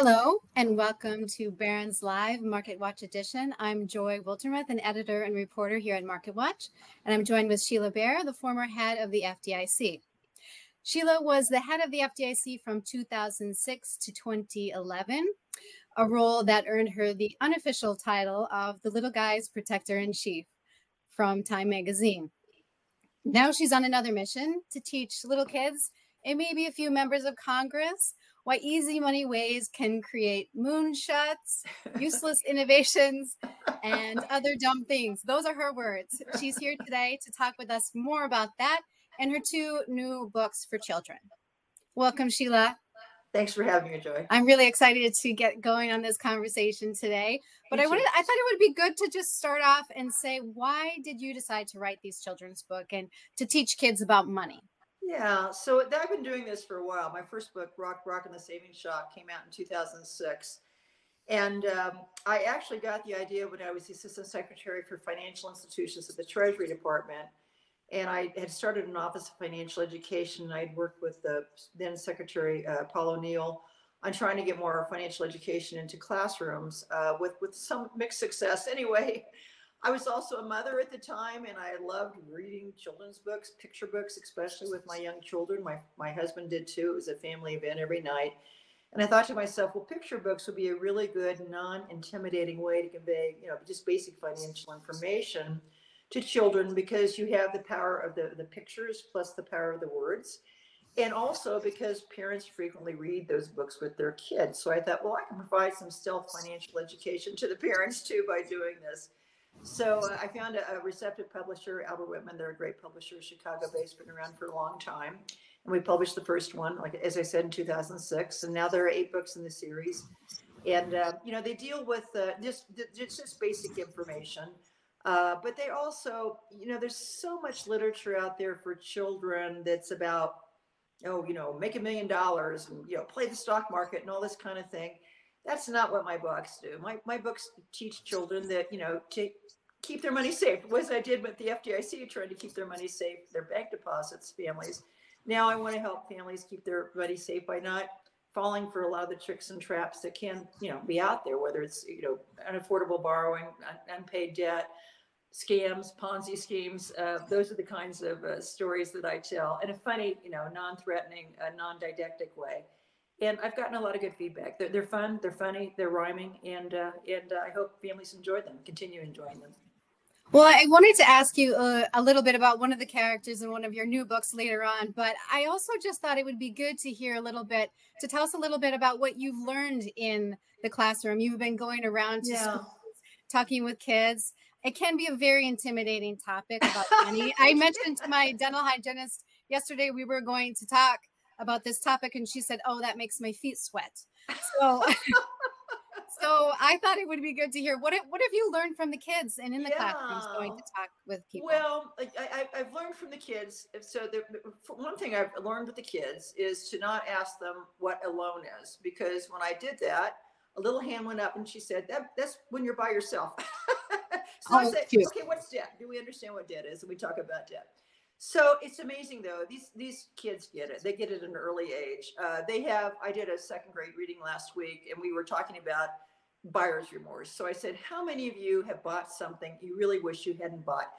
Hello, and welcome to Barron's Live Market Watch Edition. I'm Joy Wiltermuth, an editor and reporter here at Market Watch, and I'm joined with Sheila Bair, the former head of the FDIC. Sheila was the head of the FDIC from 2006 to 2011, a role that earned her the unofficial title of the Little Guy's Protector in Chief from Time Magazine. Now she's on another mission to teach little kids and maybe a few members of Congress why easy money ways can create moonshots, useless innovations, and other dumb things. Those are her words. She's here today to talk with us more about that and her two new books for children. Welcome, Sheila. Thanks for having me, Joy. I'm really excited to get going on this conversation today. But I wanted I thought it would be good to just start off and say why did you decide to write these children's book and to teach kids about money? Yeah, so I've been doing this for a while. My first book, Rock, Brock and the Savings Shock, came out in 2006. And um, I actually got the idea when I was the Assistant Secretary for Financial Institutions at the Treasury Department. And I had started an Office of Financial Education. and I'd worked with the then Secretary uh, Paul O'Neill on trying to get more financial education into classrooms uh, with, with some mixed success. Anyway, I was also a mother at the time, and I loved reading children's books, picture books, especially with my young children. My my husband did too. It was a family event every night, and I thought to myself, well, picture books would be a really good, non-intimidating way to convey, you know, just basic financial information to children because you have the power of the the pictures plus the power of the words. And also because parents frequently read those books with their kids. So I thought, well, I can provide some stealth financial education to the parents too by doing this. So uh, I found a, a, receptive publisher, Albert Whitman. They're a great publisher, Chicago-based, been around for a long time. And we published the first one, like as I said, in 2006. And now there are eight books in the series. And uh, you know they deal with uh, just just basic information, uh, but they also, you know, there's so much literature out there for children that's about, oh, you know, make a million dollars and you know play the stock market and all this kind of thing that's not what my books do. My, my books teach children that, you know, to keep their money safe. Was I did with the FDIC trying to keep their money safe, their bank deposits, families. Now I want to help families keep their money safe by not falling for a lot of the tricks and traps that can, you know, be out there, whether it's, you know, unaffordable borrowing, unpaid debt, scams, Ponzi schemes. Uh, those are the kinds of uh, stories that I tell in a funny, you know, non-threatening, uh, non-didactic way and I've gotten a lot of good feedback. They're, they're fun, they're funny, they're rhyming, and uh, and uh, I hope families enjoy them, continue enjoying them. Well, I wanted to ask you uh, a little bit about one of the characters in one of your new books later on, but I also just thought it would be good to hear a little bit, to tell us a little bit about what you've learned in the classroom. You've been going around to yeah. schools, talking with kids. It can be a very intimidating topic about money. I mentioned to my dental hygienist yesterday we were going to talk about this topic and she said oh that makes my feet sweat. So so i thought it would be good to hear what what have you learned from the kids and in the yeah. classrooms going to talk with people? Well I, have learned from the kids so the, one thing i've learned with the kids is to not ask them what a loan is because when i did that a little hand went up and she said that that's when you're by yourself. So oh, i said okay what's debt? Do we understand what debt is? And we talk about debt so it's amazing though. These these kids get it. They get it at an early age. Uh, they have. I did a second grade reading last week, and we were talking about buyer's remorse. So I said, "How many of you have bought something you really wish you hadn't bought?"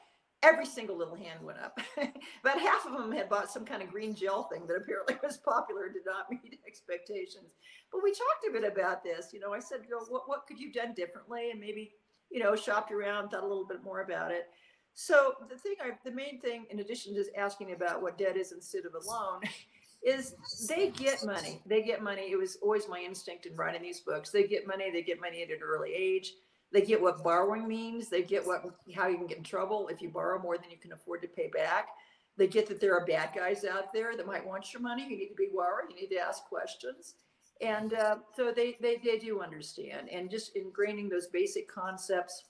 Every single little hand went up. About half of them had bought some kind of green gel thing that apparently was popular and did not meet expectations. But we talked a bit about this. You know, I said, "Girl, what what could you have done differently?" And maybe you know, shopped around, thought a little bit more about it. So the thing, I, the main thing, in addition to asking about what debt is instead of a loan, is they get money. They get money. It was always my instinct in writing these books. They get money. They get money at an early age. They get what borrowing means. They get what how you can get in trouble if you borrow more than you can afford to pay back. They get that there are bad guys out there that might want your money. You need to be wary. You need to ask questions. And uh, so they, they, they do understand. And just ingraining those basic concepts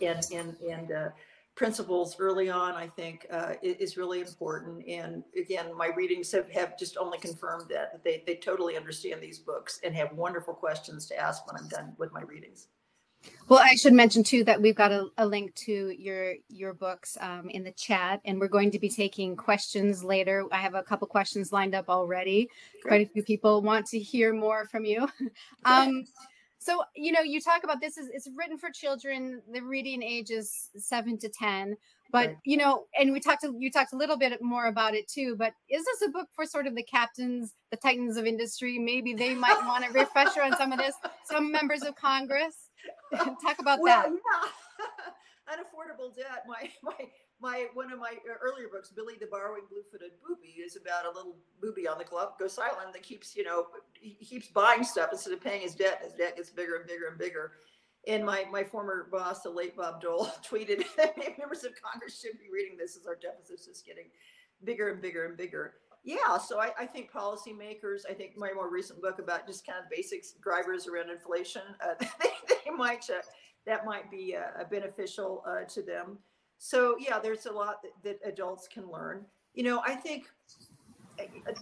and, and, and uh, principles early on, I think, uh, is really important. And again, my readings have, have just only confirmed that, that they, they totally understand these books and have wonderful questions to ask when I'm done with my readings. Well, I should mention too that we've got a, a link to your your books um, in the chat, and we're going to be taking questions later. I have a couple questions lined up already. Quite a few people want to hear more from you. um, so you know you talk about this is it's written for children the reading age is seven to ten but right. you know and we talked to, you talked a little bit more about it too but is this a book for sort of the captains the titans of industry maybe they might want a refresher on some of this some members of congress talk about well, that yeah. unaffordable debt my my my one of my earlier books, Billy the Borrowing Blue-footed Booby, is about a little booby on the Galapagos Island that keeps, you know, he keeps buying stuff instead of paying his debt. His debt gets bigger and bigger and bigger. And my my former boss, the late Bob Dole, tweeted, that "Members of Congress should be reading this as our deficit's is getting bigger and bigger and bigger." Yeah, so I, I think policymakers, I think my more recent book about just kind of basics drivers around inflation, uh, they, they, might uh, that might be uh, beneficial uh, to them so yeah there's a lot that, that adults can learn. You know i think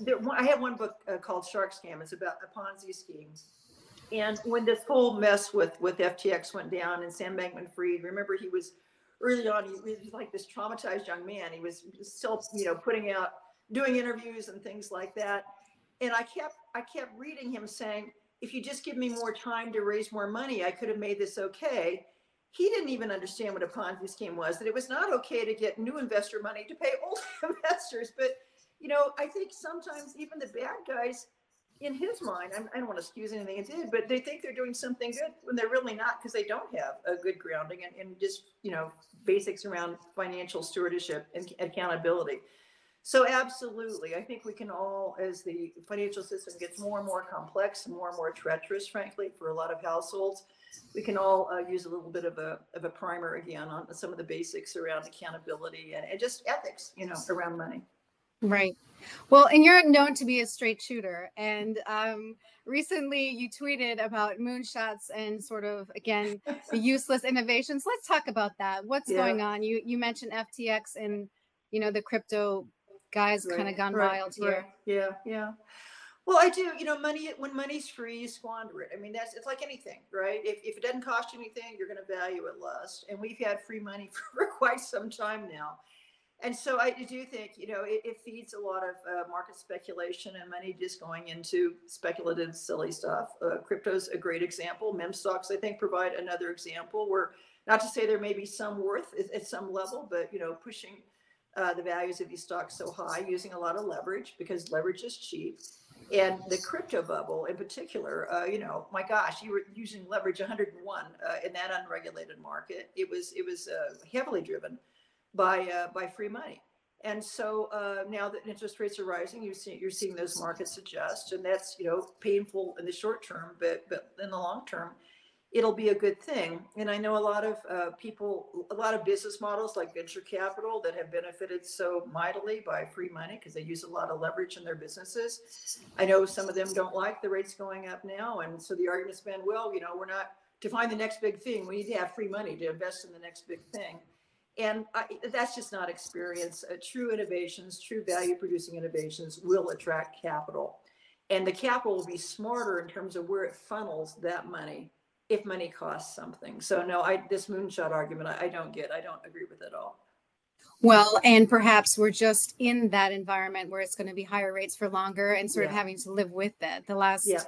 there, i have one book uh, called shark scam. It's about a ponzi scheme. And when this whole mess with with ftx went down and sam bankman fried remember he was early on he was like this traumatized young man. He was still you know putting out doing interviews and things like that. And i kept i kept reading him saying if you just give me more time to raise more money i could have made this okay he didn't even understand what a Ponzi scheme was, that it was not okay to get new investor money to pay old investors. But, you know, I think sometimes even the bad guys, in his mind, I don't want to excuse anything he did, but they think they're doing something good when they're really not because they don't have a good grounding and, and just, you know, basics around financial stewardship and accountability. So absolutely, I think we can all, as the financial system gets more and more complex and more and more treacherous, frankly, for a lot of households, we can all uh, use a little bit of a, of a primer again on some of the basics around accountability and, and just ethics, you know, around money. Right. Well, and you're known to be a straight shooter. And um, recently you tweeted about moonshots and sort of, again, the useless innovations. Let's talk about that. What's yeah. going on? You you mentioned FTX and, you know, the crypto guys right. kind of gone right. wild here. Right. Yeah, yeah. Well, I do. You know, money when money's free, you squander it. I mean, that's it's like anything, right? If, if it doesn't cost you anything, you're going to value it less. And we've had free money for quite some time now. And so I do think, you know, it, it feeds a lot of uh, market speculation and money just going into speculative, silly stuff. Uh, crypto's a great example. Meme stocks, I think, provide another example where, not to say there may be some worth at, at some level, but, you know, pushing uh, the values of these stocks so high using a lot of leverage because leverage is cheap and the crypto bubble in particular uh, you know my gosh you were using leverage 101 uh, in that unregulated market. It was it was uh, heavily driven by uh, by free money. And so uh, now that interest rates are rising you see you're seeing those markets adjust and that's you know painful in the short term but but in the long term it'll be a good thing. And I know a lot of uh, people, a lot of business models like venture capital that have benefited so mightily by free money because they use a lot of leverage in their businesses. I know some of them don't like the rates going up now. And so the argument's been, well, you know, we're not to find the next big thing. We need to have free money to invest in the next big thing. And I, that's just not experience. Uh, true innovations, true value producing innovations will attract capital. And the capital will be smarter in terms of where it funnels that money if money costs something. So no, I this moonshot argument I, I don't get. I don't agree with it at all. Well, and perhaps we're just in that environment where it's going to be higher rates for longer and sort yeah. of having to live with that. The last yeah.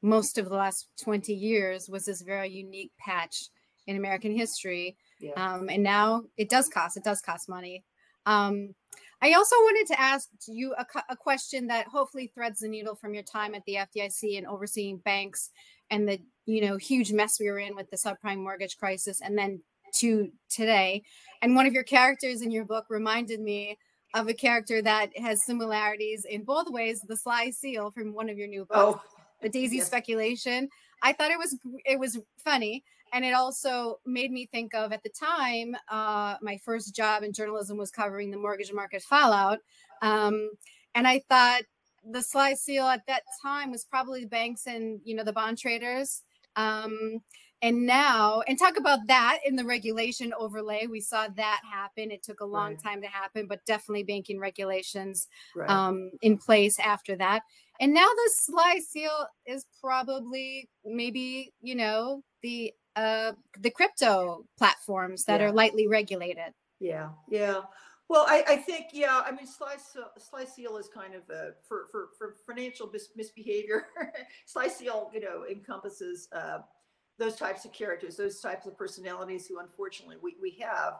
most of the last 20 years was this very unique patch in American history. Yeah. Um, and now it does cost, it does cost money. Um, I also wanted to ask you a, a, question that hopefully threads the needle from your time at the FDIC and overseeing banks and the you know huge mess we were in with the subprime mortgage crisis and then to today and one of your characters in your book reminded me of a character that has similarities in both ways the sly seal from one of your new books oh. the daisy yes. speculation. I thought it was it was funny, and it also made me think of at the time uh, my first job in journalism was covering the mortgage market fallout, um, and I thought the sly seal at that time was probably the banks and you know the bond traders. Um, and now, and talk about that in the regulation overlay. We saw that happen. It took a long right. time to happen, but definitely banking regulations right. um, in place after that. And now the sly seal is probably maybe, you know, the uh the crypto platforms that yeah. are lightly regulated. Yeah, yeah. Well, I, I think yeah. I mean, sly sly seal is kind of a, for for for financial mis- misbehavior. sly seal, you know, encompasses uh, those types of characters, those types of personalities who unfortunately we, we have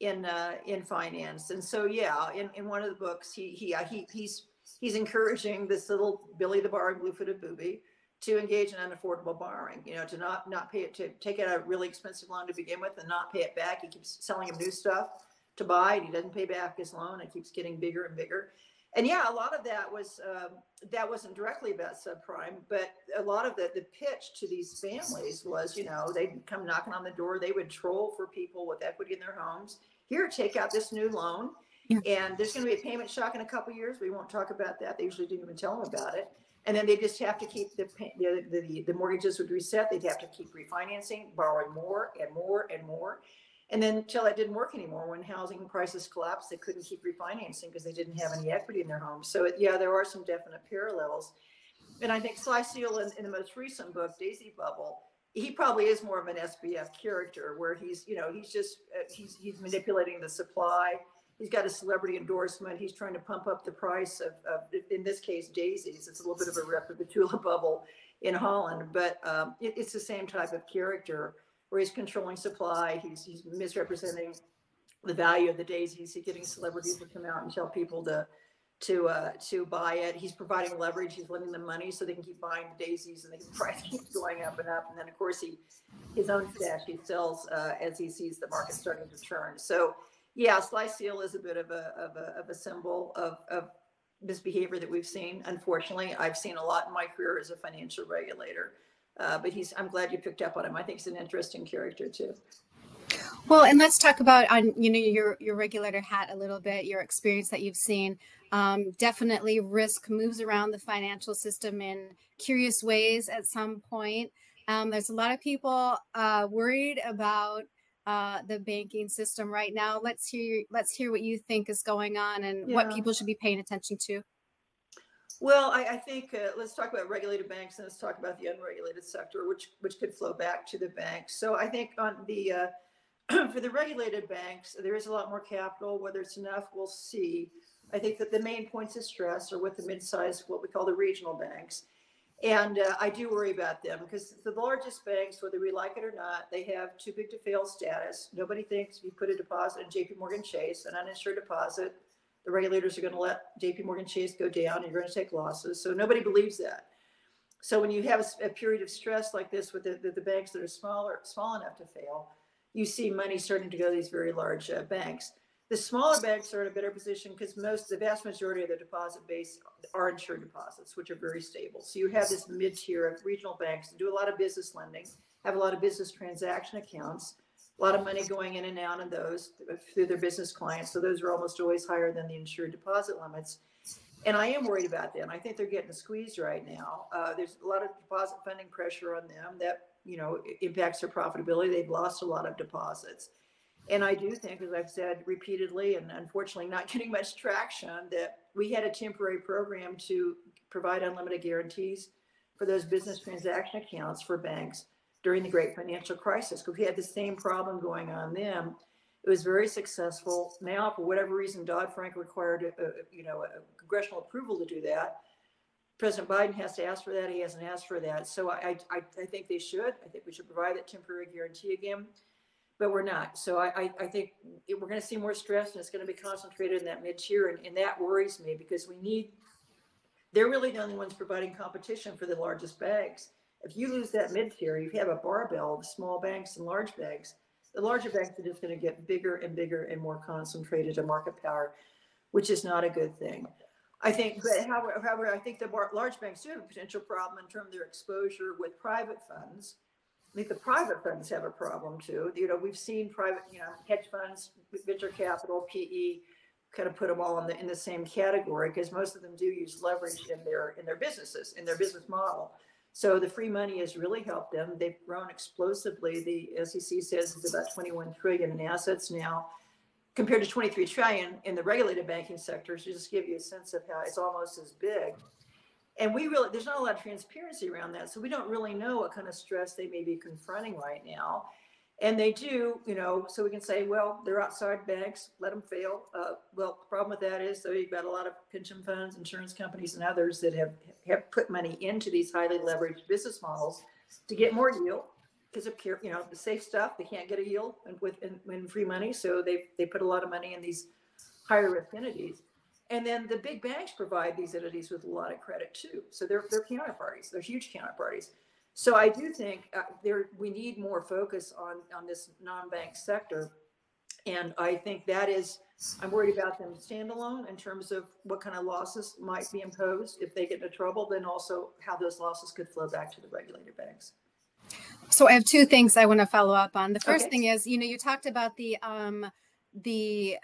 in uh, in finance. And so yeah, in, in one of the books, he he uh, he he's he's encouraging this little Billy the Bar blue-footed booby to engage in unaffordable borrowing. You know, to not not pay it to take out a really expensive loan to begin with and not pay it back. He keeps selling him new stuff to buy, and he doesn't pay back his loan. It keeps getting bigger and bigger and yeah, a lot of that was um, that wasn't directly about subprime, but a lot of the the pitch to these families was, you know, they'd come knocking on the door, they would troll for people with equity in their homes. Here, take out this new loan, and there's going to be a payment shock in a couple years. We won't talk about that. They usually didn't even tell them about it. And then they just have to keep the the, the, the mortgages would reset. They'd have to keep refinancing, borrowing more and more and more. And then until it didn't work anymore, when housing prices collapsed, they couldn't keep refinancing because they didn't have any equity in their homes. So it, yeah, there are some definite parallels. And I think Sly Seal in, in the most recent book, Daisy Bubble, he probably is more of an SBF character where he's, you know, he's just uh, he's he's manipulating the supply. He's got a celebrity endorsement. He's trying to pump up the price of, of in this case, daisies. It's a little bit of a rep of the tulip bubble in Holland, but um, it, it's the same type of character where he's controlling supply. He's, he's misrepresenting the value of the daisies. He's getting celebrities to come out and tell people to to uh, to buy it. He's providing leverage. He's lending them money so they can keep buying the daisies, and the price keeps going up and up. And then of course he his own stash he sells uh, as he sees the market starting to turn. So yeah, Sly Seal is a bit of a of a, of a symbol of, of misbehavior that we've seen. Unfortunately, I've seen a lot in my career as a financial regulator. Uh, but he's I'm glad you picked up on him. I think he's an interesting character too. Well, and let's talk about on you know your your regulator hat a little bit, your experience that you've seen. Um, definitely, risk moves around the financial system in curious ways. At some point, um, there's a lot of people uh, worried about uh, the banking system right now. Let's hear let's hear what you think is going on and yeah. what people should be paying attention to. Well, I, I think uh, let's talk about regulated banks and let's talk about the unregulated sector, which which could flow back to the banks. So I think on the uh, for the regulated banks, there is a lot more capital. Whether it's enough, we'll see. I think that the main points of stress are with the mid-sized, what we call the regional banks, and uh, I do worry about them because the largest banks, whether we like it or not, they have too big to fail status. Nobody thinks if you put a deposit in J.P. Morgan Chase, an uninsured deposit, the regulators are going to let JP Morgan Chase go down and you're going to take losses. So nobody believes that. So when you have a, a period of stress like this with the, the, the, banks that are smaller, small enough to fail, you see money starting to go to these very large uh, banks. The smaller banks are in a better position because most, the vast majority of their deposit base are insured deposits, which are very stable. So you have this mid-tier of regional banks that do a lot of business lending, have a lot of business transaction accounts, a lot of money going in and out of those through their business clients. So those are almost always higher than the insured deposit limits. And I am worried about them. I think they're getting squeezed right now. Uh, there's a lot of deposit funding pressure on them that you know impacts their profitability. They've lost a lot of deposits. And I do think, as I've said repeatedly, and unfortunately not getting much traction, that we had a temporary program to provide unlimited guarantees for those business transaction accounts for banks during the great financial crisis because we had the same problem going on then. It was very successful. Now, for whatever reason, Dodd Frank required, a, a, you know, a congressional approval to do that. President Biden has to ask for that. He hasn't asked for that. So I, I, I think they should. I think we should provide that temporary guarantee again, but we're not. So I, I, think we're going to see more stress, and it's going to be concentrated in that mid tier, and, and that worries me because we need. They're really the only ones providing competition for the largest banks if you lose that mid tier, if you have a barbell of small banks and large banks. The larger banks are just going to get bigger and bigger and more concentrated in market power, which is not a good thing. I think, but however, however, I think the large banks do have a potential problem in terms of their exposure with private funds. I think the private funds have a problem too. You know, we've seen private, you know, hedge funds, venture capital, PE, kind of put them all in the in the same category because most of them do use leverage in their in their businesses in their business model. So the free money has really helped them. They've grown explosively. The SEC says it's about 21 trillion in assets now, compared to 23 trillion in the regulated banking sector. So just give you a sense of how it's almost as big. And we really there's not a lot of transparency around that, so we don't really know what kind of stress they may be confronting right now. And they do, you know, so we can say, well, they're outside banks, let them fail. Uh, well, the problem with that is, though, you've got a lot of pension funds, insurance companies, and others that have, have put money into these highly leveraged business models to get more yield because of you know the safe stuff. They can't get a yield and with in, in free money, so they they put a lot of money in these higher risk entities. And then the big banks provide these entities with a lot of credit too. So they're they're counterparties. They're huge counterparties. So I do think uh, there we need more focus on on this non-bank sector, and I think that is I'm worried about them standalone in terms of what kind of losses might be imposed if they get into trouble. Then also how those losses could flow back to the regulated banks. So I have two things I want to follow up on. The first okay. thing is, you know, you talked about the um the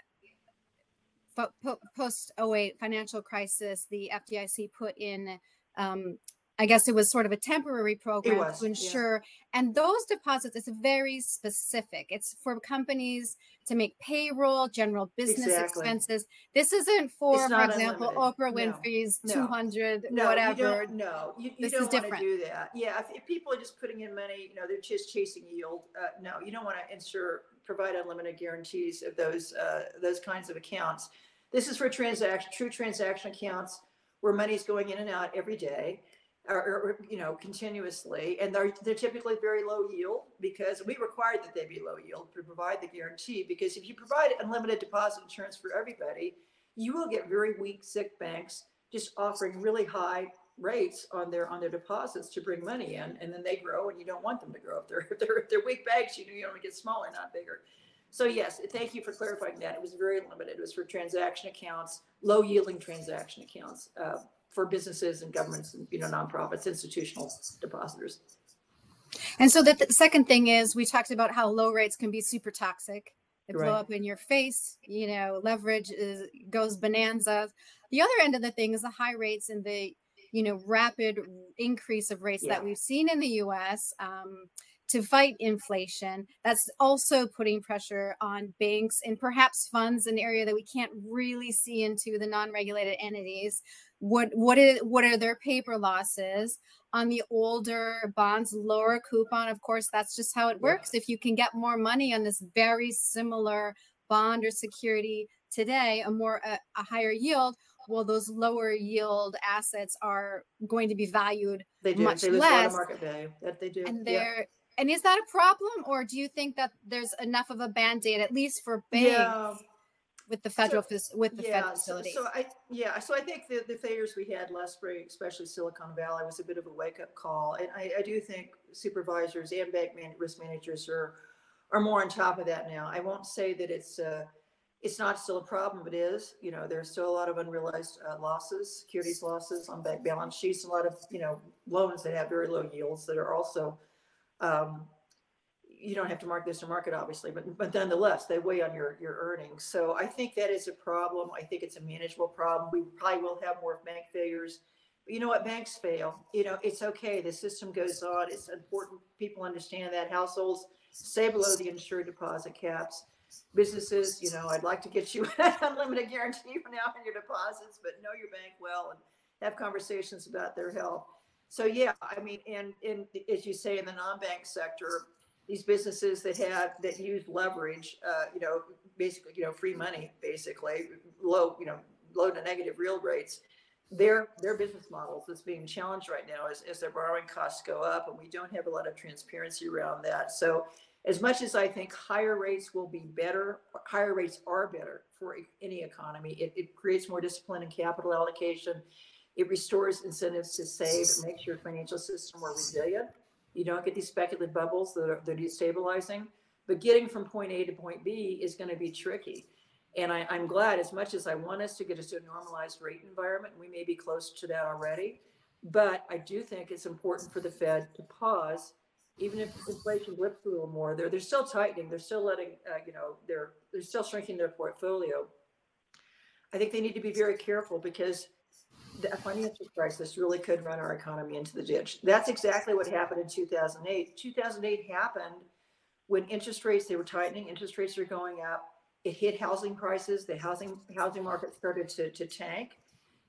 post 08 financial crisis, the FDIC put in um, I guess it was sort of a temporary program was, to ensure. Yeah. And those deposits, it's very specific. It's for companies to make payroll, general business exactly. expenses. This isn't for, for example. Oprah Winfrey's no. 200, no, whatever. No, you, you don't want to do that. Yeah, if, if, people are just putting in money, you know, they're just chasing yield. Uh, no, you don't want to ensure, provide unlimited guarantees of those, uh, those kinds of accounts. This is for transaction, true transaction accounts where money's going in and out every day or, or, you know continuously and they're, they're typically very low yield because we require that they be low yield to provide the guarantee because if you provide unlimited deposit insurance for everybody you will get very weak sick banks just offering really high rates on their on their deposits to bring money in and then they grow and you don't want them to grow. If they're if they're, if they're weak banks you know you only get smaller not bigger. So yes thank you for clarifying that. It was very limited. It was for transaction accounts low yielding transaction accounts uh, for businesses and governments and you know nonprofits, institutional depositors. And so the, th- second thing is we talked about how low rates can be super toxic. They blow right. up in your face. You know, leverage is goes bonanza. The other end of the thing is the high rates and the you know rapid increase of rates yeah. that we've seen in the U.S. Um, to fight inflation. That's also putting pressure on banks and perhaps funds, an area that we can't really see into the non-regulated entities what what is what are their paper losses on the older bonds lower coupon of course that's just how it works yeah. if you can get more money on this very similar bond or security today a more a, a higher yield well those lower yield assets are going to be valued they do. much they less market value that they do and they're yeah. and is that a problem or do you think that there's enough of a band-aid at least for banks yeah with the federal so, with the yeah, federal facility. So, so, I yeah, so I think the, the failures we had last spring, especially Silicon Valley, was a bit of a wake up call, and I, I do think supervisors and bank man, risk managers are are more on top of that now. I won't say that it's uh, it's not still a problem. But it is. You know, there's still a lot of unrealized uh, losses, securities losses on bank balance sheets, a lot of you know loans that have very low yields that are also um, you don't have to mark this to market, obviously, but but nonetheless, they weigh on your your earnings. So I think that is a problem. I think it's a manageable problem. We probably will have more bank failures. But you know what? Banks fail. You know, it's okay. The system goes on. It's important people understand that households stay below the insured deposit caps. Businesses, you know, I'd like to get you unlimited guarantee for now on your deposits, but know your bank well and have conversations about their health. So yeah, I mean, and and as you say in the non-bank sector, these businesses that have that use leverage, uh, you know, basically, you know, free money, basically low, you know, low to negative real rates. Their their business models is being challenged right now as, as their borrowing costs go up, and we don't have a lot of transparency around that. So, as much as I think higher rates will be better, higher rates are better for any economy. It, it creates more discipline and capital allocation. It restores incentives to save. It makes your financial system more resilient you don't get these speculative bubbles that are, that are destabilizing. But getting from point A to point B is going to be tricky. And I, am glad, as much as I want us to get us to a normalized rate environment, we may be close to that already. But I do think it's important for the Fed to pause, even if inflation blips a little more. They're they're still tightening. They're still letting uh, you know they're they're still shrinking their portfolio. I think they need to be very careful because the financial crisis really could run our economy into the ditch. That's exactly what happened in 2008. 2008 happened when interest rates they were tightening, interest rates were going up. It hit housing prices. The housing housing market started to, to tank.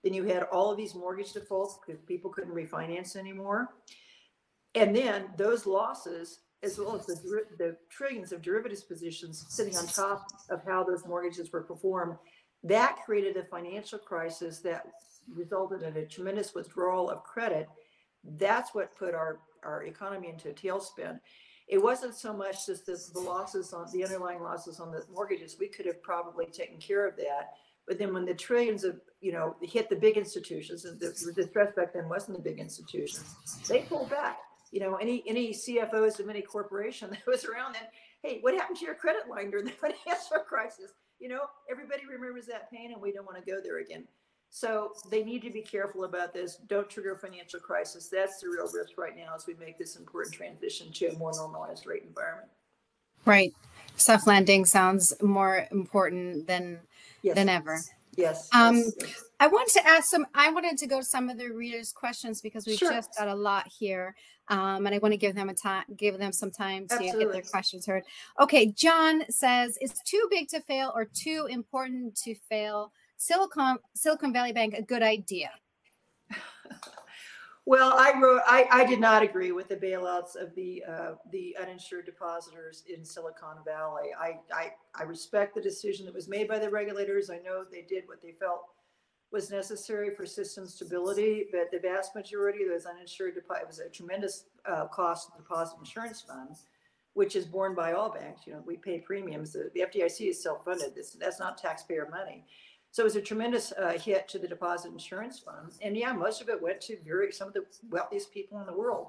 Then you had all of these mortgage defaults because people couldn't refinance anymore. And then those losses, as well as the, the trillions of derivatives positions sitting on top of how those mortgages were performed, that created a financial crisis that resulted in a tremendous withdrawal of credit. That's what put our, our economy into a tailspin. It wasn't so much just the, losses on the underlying losses on the mortgages. We could have probably taken care of that. But then when the trillions of, you know, hit the big institutions, and the, the stress back then wasn't the big institutions, they pulled back. You know, any any CFOs of any corporation that was around then, hey, what happened to your credit line during the financial crisis? You know, everybody remembers that pain and we don't want to go there again. So they need to be careful about this. Don't trigger a financial crisis. That's the real risk right now as we make this important transition to a more normalized rate environment. Right. Soft landing sounds more important than yes. than ever. Yes. Um, yes, yes. I wanted to ask some. I wanted to go to some of the readers' questions because we've sure. just got a lot here, um, and I want to give them a time, give them some time to Absolutely. get their questions heard. Okay, John says, "Is too big to fail or too important to fail?" Silicon Silicon Valley Bank a good idea? Well, I wrote. I, I did not agree with the bailouts of the uh, the uninsured depositors in Silicon Valley. I, I I respect the decision that was made by the regulators. I know they did what they felt was necessary for system stability, but the vast majority of those uninsured deposits was a tremendous uh, cost of deposit insurance funds, which is borne by all banks. You know, we pay premiums. The, the FDIC is self-funded. This, that's not taxpayer money. So it was a tremendous uh, hit to the deposit insurance fund. And yeah, most of it went to very some of the wealthiest people in the world.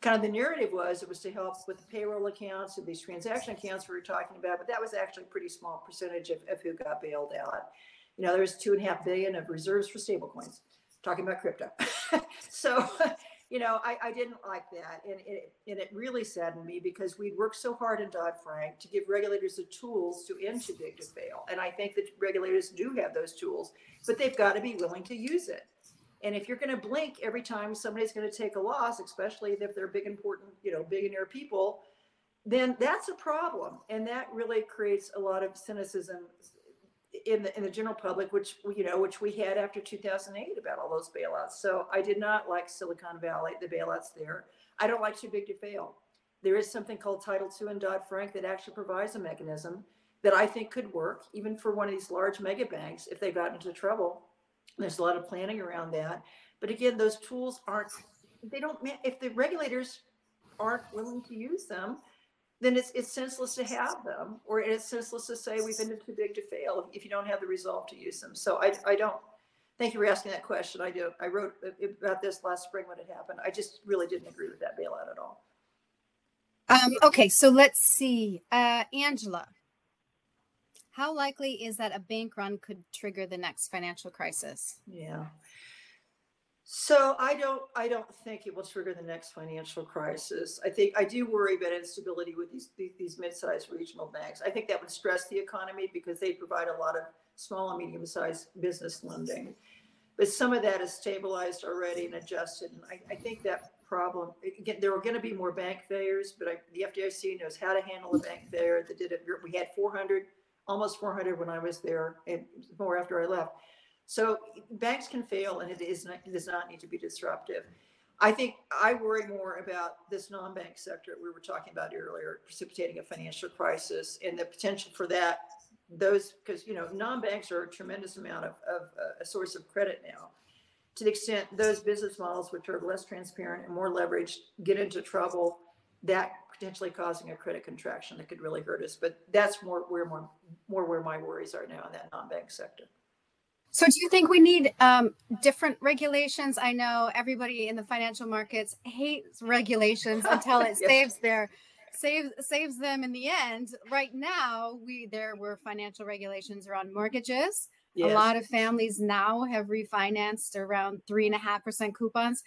Kind of the narrative was it was to help with the payroll accounts and these transaction accounts we were talking about, but that was actually a pretty small percentage of, of who got bailed out. You know, there's two and a half billion of reserves for stablecoins. Talking about crypto. so you know, I, I didn't like that. And it, and it really saddened me because we'd worked so hard in Dodd Frank to give regulators the tools to end too big to fail. And I think that regulators do have those tools, but they've got to be willing to use it. And if you're going to blink every time somebody's going to take a loss, especially if they're big, important, you know, billionaire people, then that's a problem. And that really creates a lot of cynicism in the in the general public, which you know, which we had after 2008 about all those bailouts. So I did not like Silicon Valley, the bailouts there. I don't like too big to fail. There is something called Title II and Dodd Frank that actually provides a mechanism that I think could work, even for one of these large mega banks if they got into trouble. There's a lot of planning around that. But again, those tools aren't. They don't. If the regulators aren't willing to use them, then it's, it's senseless to have them, or it's senseless to say we've been too big to fail if you don't have the resolve to use them. So I, I don't. Thank you for asking that question. I do. I wrote about this last spring when it happened. I just really didn't agree with that bailout at all. Um, okay, so let's see. Uh, Angela, how likely is that a bank run could trigger the next financial crisis? Yeah. So I don't I don't think it will trigger the next financial crisis. I think I do worry about instability with these these mid-sized regional banks. I think that would stress the economy because they provide a lot of small and medium-sized business lending. But some of that is stabilized already and adjusted. And I, I think that problem again, there are going to be more bank failures, but I, the FDIC knows how to handle a bank failure. They did it. We had 400, almost 400 when I was there, and more after I left so banks can fail and it is not, it does not need to be disruptive. I think I worry more about this non-bank sector we were talking about earlier, precipitating a financial crisis and the potential for that. Those because you know non-banks are a tremendous amount of, of uh, a source of credit now. To the extent those business models, which are less transparent and more leveraged, get into trouble, that potentially causing a credit contraction that could really hurt us. But that's more where more more where my worries are now in that non-bank sector. So, do you think we need um, different regulations? I know everybody in the financial markets hates regulations until it yes. saves their saves saves them in the end. Right now, we there were financial regulations around mortgages. Yes. A lot of families now have refinanced around three and a half percent coupons.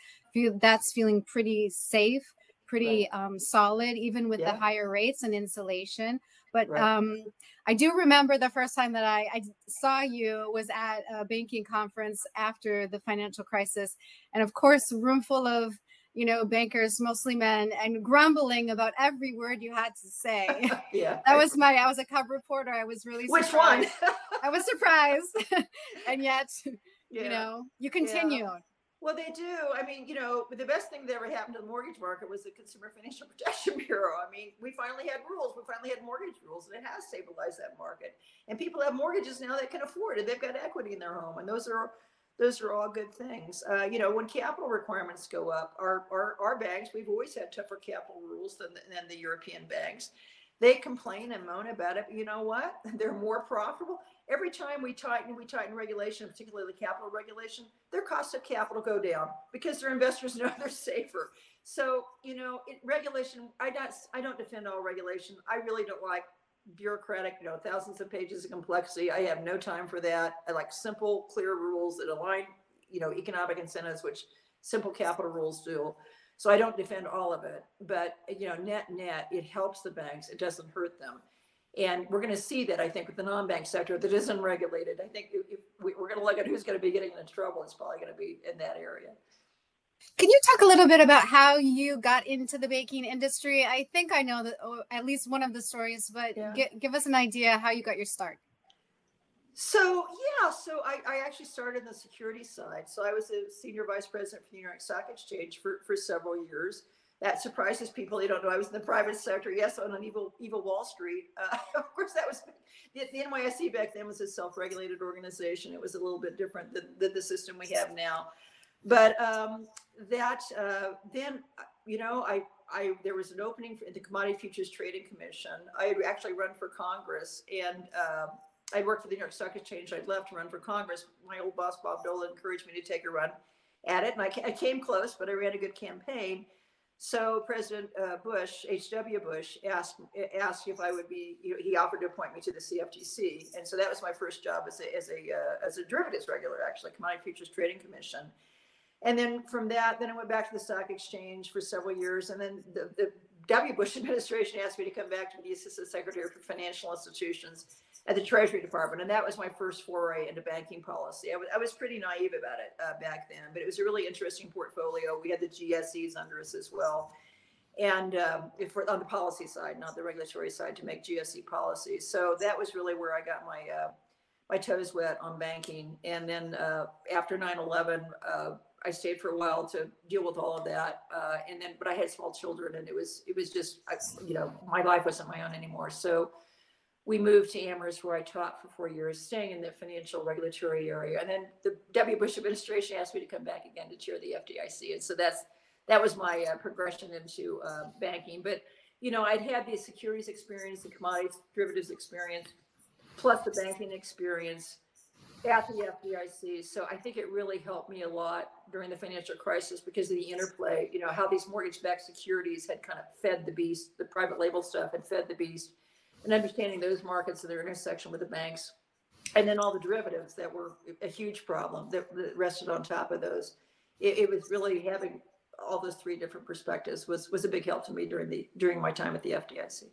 That's feeling pretty safe, pretty right. um, solid, even with yeah. the higher rates and insulation. But right. um, I do remember the first time that I, I, saw you was at a banking conference after the financial crisis, and of course, a room full of you know bankers, mostly men, and grumbling about every word you had to say. yeah, that was my. I was a cub reporter. I was really which one? I was surprised, and yet, yeah. you know, you continued. Yeah. Well, they do. I mean, you know, the best thing that ever happened to the mortgage market was the Consumer Financial Protection Bureau. I mean, we finally had rules. We finally had mortgage rules, and it has stabilized that market. And people have mortgages now that can afford it. They've got equity in their home, and those are those are all good things. Uh, you know, when capital requirements go up, our, our our banks, we've always had tougher capital rules than than the European banks. They complain and moan about it. You know what? They're more profitable every time we tighten, we tighten regulation, particularly capital regulation, their cost of capital go down because their investors know they're safer. So, you know, it, regulation, I don't, I don't defend all regulation. I really don't like bureaucratic, you know, thousands of pages of complexity. I have no time for that. I like simple, clear rules that align, you know, economic incentives, which simple capital rules do. So I don't defend all of it, but you know, net net, it helps the banks. It doesn't hurt them. And we're going to see that, I think, with the non-bank sector that isn't regulated. I think if we, are going to look at who's going to be getting into trouble, it's probably going to be in that area. Can you talk a little bit about how you got into the baking industry? I think I know that oh, at least one of the stories, but yeah. give, give us an idea how you got your start. So yeah, so I, I actually started in the security side. So I was a senior vice president for the New York Stock Exchange for, for several years that surprises people. They don't know I was in the private sector. Yes, on an evil, evil Wall Street. Uh, of course, that was the, the, NYSE back then was a self-regulated organization. It was a little bit different than, than the system we have now. But um, that uh, then, you know, I, I there was an opening for the Commodity Futures Trading Commission. I had actually run for Congress, and uh, I worked for the New York Stock Exchange. I'd left to run for Congress. My old boss Bob Dole encouraged me to take a run at it, and I, I came close, but I ran a good campaign so President uh, Bush, H.W. Bush, asked asked if I would be. He offered to appoint me to the CFTC, and so that was my first job as a as a uh, as a derivatives regular, actually, Commodity Futures Trading Commission. And then from that, then I went back to the stock exchange for several years, and then the, the W. Bush administration asked me to come back to be the assistant secretary for financial institutions at the Treasury Department, and that was my first foray into banking policy. I was, I was pretty naive about it uh, back then, but it was a really interesting portfolio. We had the GSEs under us as well, and um, if on the policy side, not the regulatory side, to make GSE policies. So that was really where I got my uh, my toes wet on banking. And then uh, after 9/11, uh, I stayed for a while to deal with all of that. Uh, and then, but I had small children, and it was it was just I, you know my life wasn't my own anymore. So we moved to Amherst, where I taught for four years, staying in the financial regulatory area. And then the W. Bush administration asked me to come back again to chair the FDIC, and so that's that was my uh, progression into uh, banking. But you know, I'd had the securities experience, the commodities derivatives experience, plus the banking experience at the FDIC. So I think it really helped me a lot during the financial crisis because of the interplay. You know, how these mortgage-backed securities had kind of fed the beast, the private label stuff had fed the beast and understanding those markets and their intersection with the banks, and then all the derivatives that were a huge problem that, that rested on top of those. It, it, was really having all those three different perspectives was was a big help to me during the during my time at the FDIC.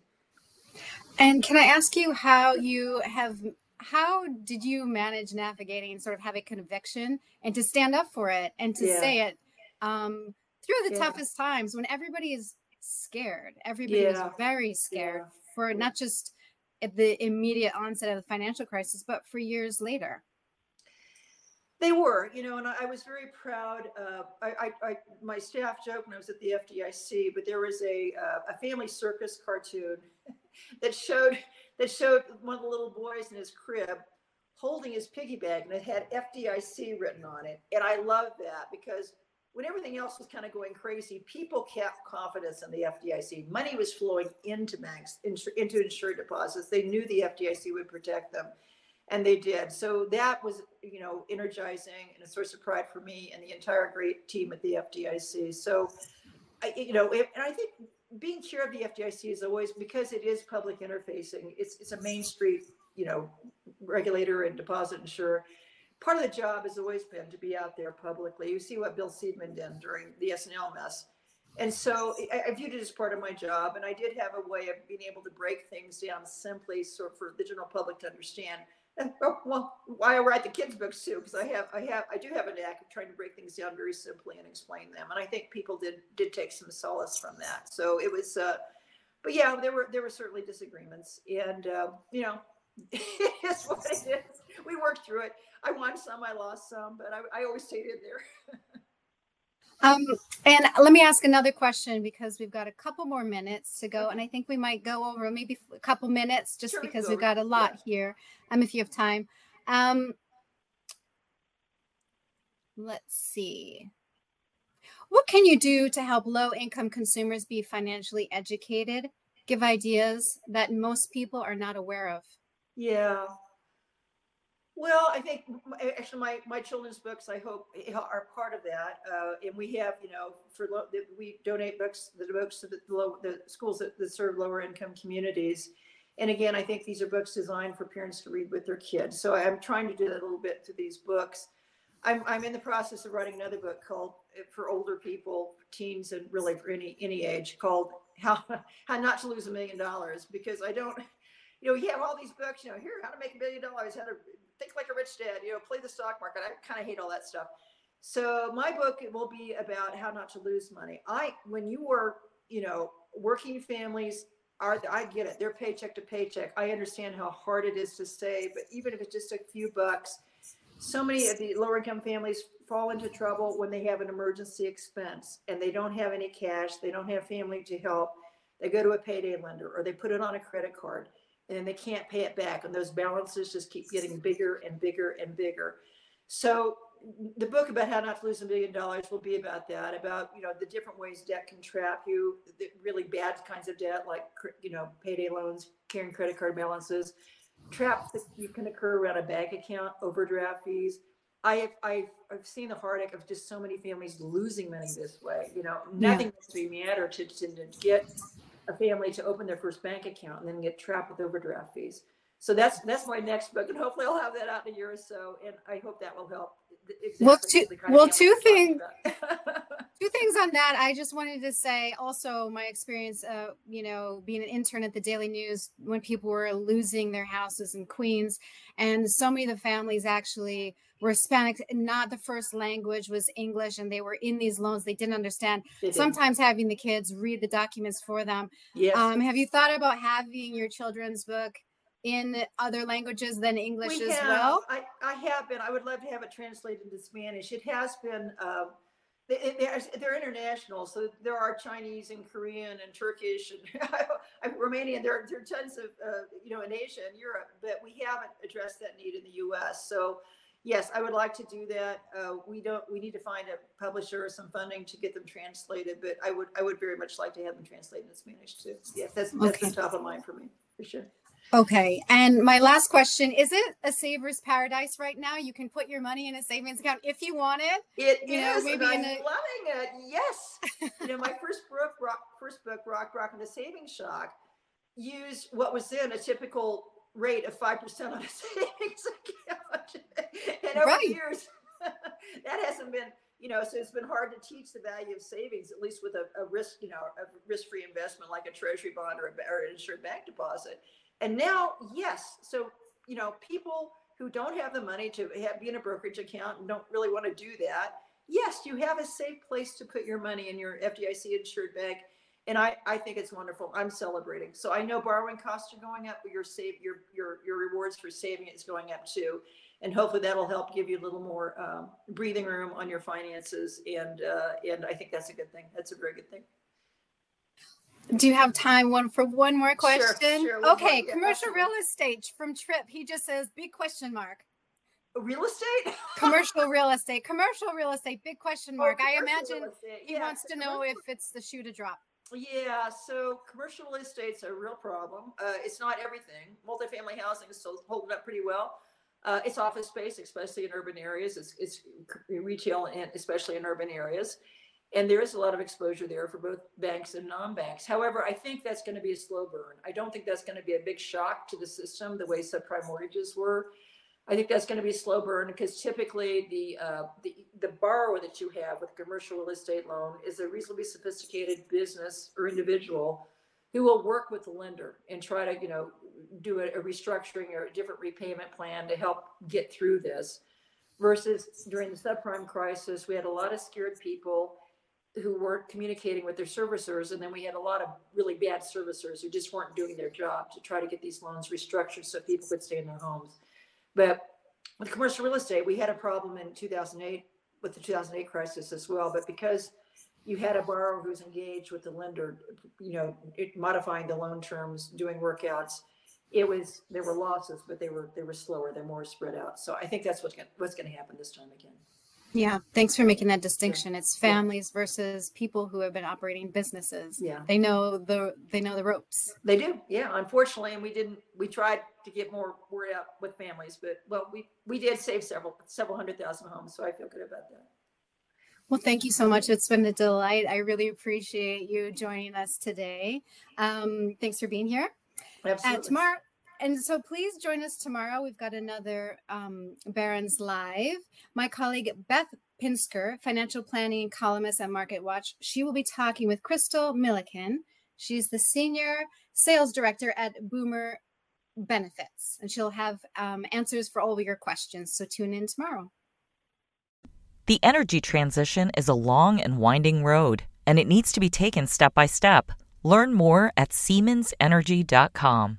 And can I ask you how you have how did you manage navigating and sort of have a conviction and to stand up for it and to yeah. say it um, through the yeah. toughest times when everybody is scared everybody yeah. was very scared for not just at the immediate onset of the financial crisis, but for years later. They were, you know, and I, was very proud. Uh, I, I, I, my staff joked when I was at the FDIC, but there was a uh, a family circus cartoon that showed that showed one of the little boys in his crib holding his piggy bank, and it had FDIC written on it. And I love that because when everything else was kind of going crazy, people kept confidence in the FDIC. Money was flowing into banks, into insured deposits. They knew the FDIC would protect them, and they did. So that was, you know, energizing and a source of pride for me and the entire great team at the FDIC. So, I, you know, and I think being chair of the FDIC is always because it is public interfacing. It's it's a main street, you know, regulator and deposit insurer. Part of the job has always been to be out there publicly. You see what Bill Seidman did during the S&L mess. And so I, I viewed it as part of my job, and I did have a way of being able to break things down simply, so for the general public to understand. Well, why I write the kids' books too, because I have, I have, I do have a knack of trying to break things down very simply and explain them. And I think people did did take some solace from that. So it was, uh, but yeah, there were there were certainly disagreements, and uh, you know, it is what it is. We worked through it. I won some, I lost some, but I, I always stayed in there. Um, and let me ask another question because we've got a couple more minutes to go, and I think we might go over maybe a couple minutes just Sure, because go we've got a lot Yeah. here. Um, if you have time. Um, let's see. What can you do to help low income consumers be financially educated? Give ideas that most people are not aware of. Yeah. Well, I think actually my, my children's books, I hope eh, are part of that. Uh, and we have, you know, for low, we donate books, the books to the low, the schools that, that serve lower income communities. And again, I think these are books designed for parents to read with their kids. So I'm trying to do that a little bit to these books. I'm, I'm in the process of writing another book called eh, for older people, teens, and really for any any age called how how not to lose a million dollars because I don't you know, you have all these books, you know, here, how to make a million dollars, how to think like a rich dad, you know, play the stock market. I kind of hate all that stuff. So my book will be about how not to lose money. I, when you were, you know, working families are, I get it. They're paycheck to paycheck. I understand how hard it is to save, but even if it's just a few bucks, so many of the lower income families fall into trouble when they have an emergency expense and they don't have any cash. They don't have family to help. They go to a payday lender or they put it on a credit card and then they can't pay it back and those balances just keep getting bigger and bigger and bigger so the book about how not to lose a million dollars will be about that about you know the different ways debt can trap you the really bad kinds of debt like you know payday loans carrying credit card balances traps that you can occur around a bank account overdraft fees I have I've, I've seen the heartache of just so many families losing money this way. You know, Yeah. nothing makes me madder to, to, to get a family to open their first bank account and then get trapped with overdraft fees. So that's that's my next book, and hopefully I'll have that out in a year or so, and I hope that will help. Exactly Well, two- the kind of well, two about. Two things on that. I just wanted to say also my experience, uh, you know, being an intern at the Daily News when people were losing their houses in Queens, and so many of the families actually were Hispanic, not the first language was English, and they were in these loans they didn't understand. They did. Sometimes having the kids read the documents for them. yes. Um, have you thought about having your children's book in other languages than English We as have. well? I, I have been. I would love to have it translated into Spanish. It has been. They, they're, they're international, so there are Chinese and Korean and Turkish and Romanian. There, there are tons of uh, you know in Asia and Europe, but we haven't addressed that need in the U.S. So yes, I would like to do that. Uh, we don't. We need to find a publisher or some funding to get them translated, but I would. I would very much like to have them translated in Spanish too. Yes, that's that's Okay. the top of mind for me for sure. Okay. And my last question is it a saver's paradise right now? You can put your money in a savings account if you want it. It You know, maybe I'm a- loving it. Yes, you know, my first book, rock, first book, Rock, Brock, and the Savings Shock, used what was then a typical rate of five percent on a savings account, and over Right. the years, that hasn't been, you know, so it's been hard to teach the value of savings, at least with a, a risk, you know, a risk-free investment like a treasury bond or, a, or an insured bank deposit. And now, yes, so you know, people who don't have the money to have, be in a brokerage account and don't really want to do that, yes, you have a safe place to put your money in your FDIC insured bank. And I, I think it's wonderful. I'm celebrating. So I know borrowing costs are going up, but your save your your your rewards for saving is going up too. And hopefully that'll help give you a little more um, breathing room on your finances. And uh, and I think that's a good thing. That's a very good thing. Do you have time one for one more question? sure, more, okay, yeah, commercial absolutely. real estate from Trip. He just says big question mark. Real estate? Commercial real estate. Commercial real estate, big question mark. Oh, I imagine real he Yeah, wants to know if it's the shoe to drop. Yeah, so commercial real estate's a real problem. Uh, it's not everything. Multifamily housing is still holding up pretty well. Uh, it's office space, especially in urban areas. It's, it's retail and especially in urban areas. And there is a lot of exposure there for both banks and non-banks. However, I think that's going to be a slow burn. I don't think that's going to be a big shock to the system the way subprime mortgages were. I think that's going to be a slow burn because typically the, uh, the the borrower that you have with a commercial real estate loan is a reasonably sophisticated business or individual who will work with the lender and try to you know do a, a restructuring or a different repayment plan to help get through this. Versus during the subprime crisis, we had a lot of scared people who weren't communicating with their servicers, and then we had a lot of really bad servicers who just weren't doing their job to try to get these loans restructured so people could stay in their homes. But with commercial real estate, we had a problem in 2008 with the 2008 crisis as well. But because you had a borrower who's engaged with the lender, you know, it, modifying the loan terms, doing workouts, it was there were losses, but they were they were slower. They're more spread out. So I think that's what's gonna, what's going to happen this time again. Yeah, thanks for making that distinction. It's families yeah. versus people who have been operating businesses. Yeah, they know the they know the ropes. They do. Yeah, unfortunately, and we didn't. We tried to get more word out with families, but well, we we did save several several hundred thousand homes, so I feel good about that. Well, thank you so much. It's been a delight. I really appreciate you joining us today. Um, thanks for being here. Absolutely. Uh, tomorrow, and so please join us tomorrow. We've got another um, Barron's Live. My colleague Beth Pinsker, financial planning columnist at Market Watch, she will be talking with Crystal Milliken. She's the senior sales director at Boomer Benefits, and she'll have um, answers for all of your questions. So tune in tomorrow. The energy transition is a long and winding road, and it needs to be taken step by step. Learn more at SiemensEnergy.com.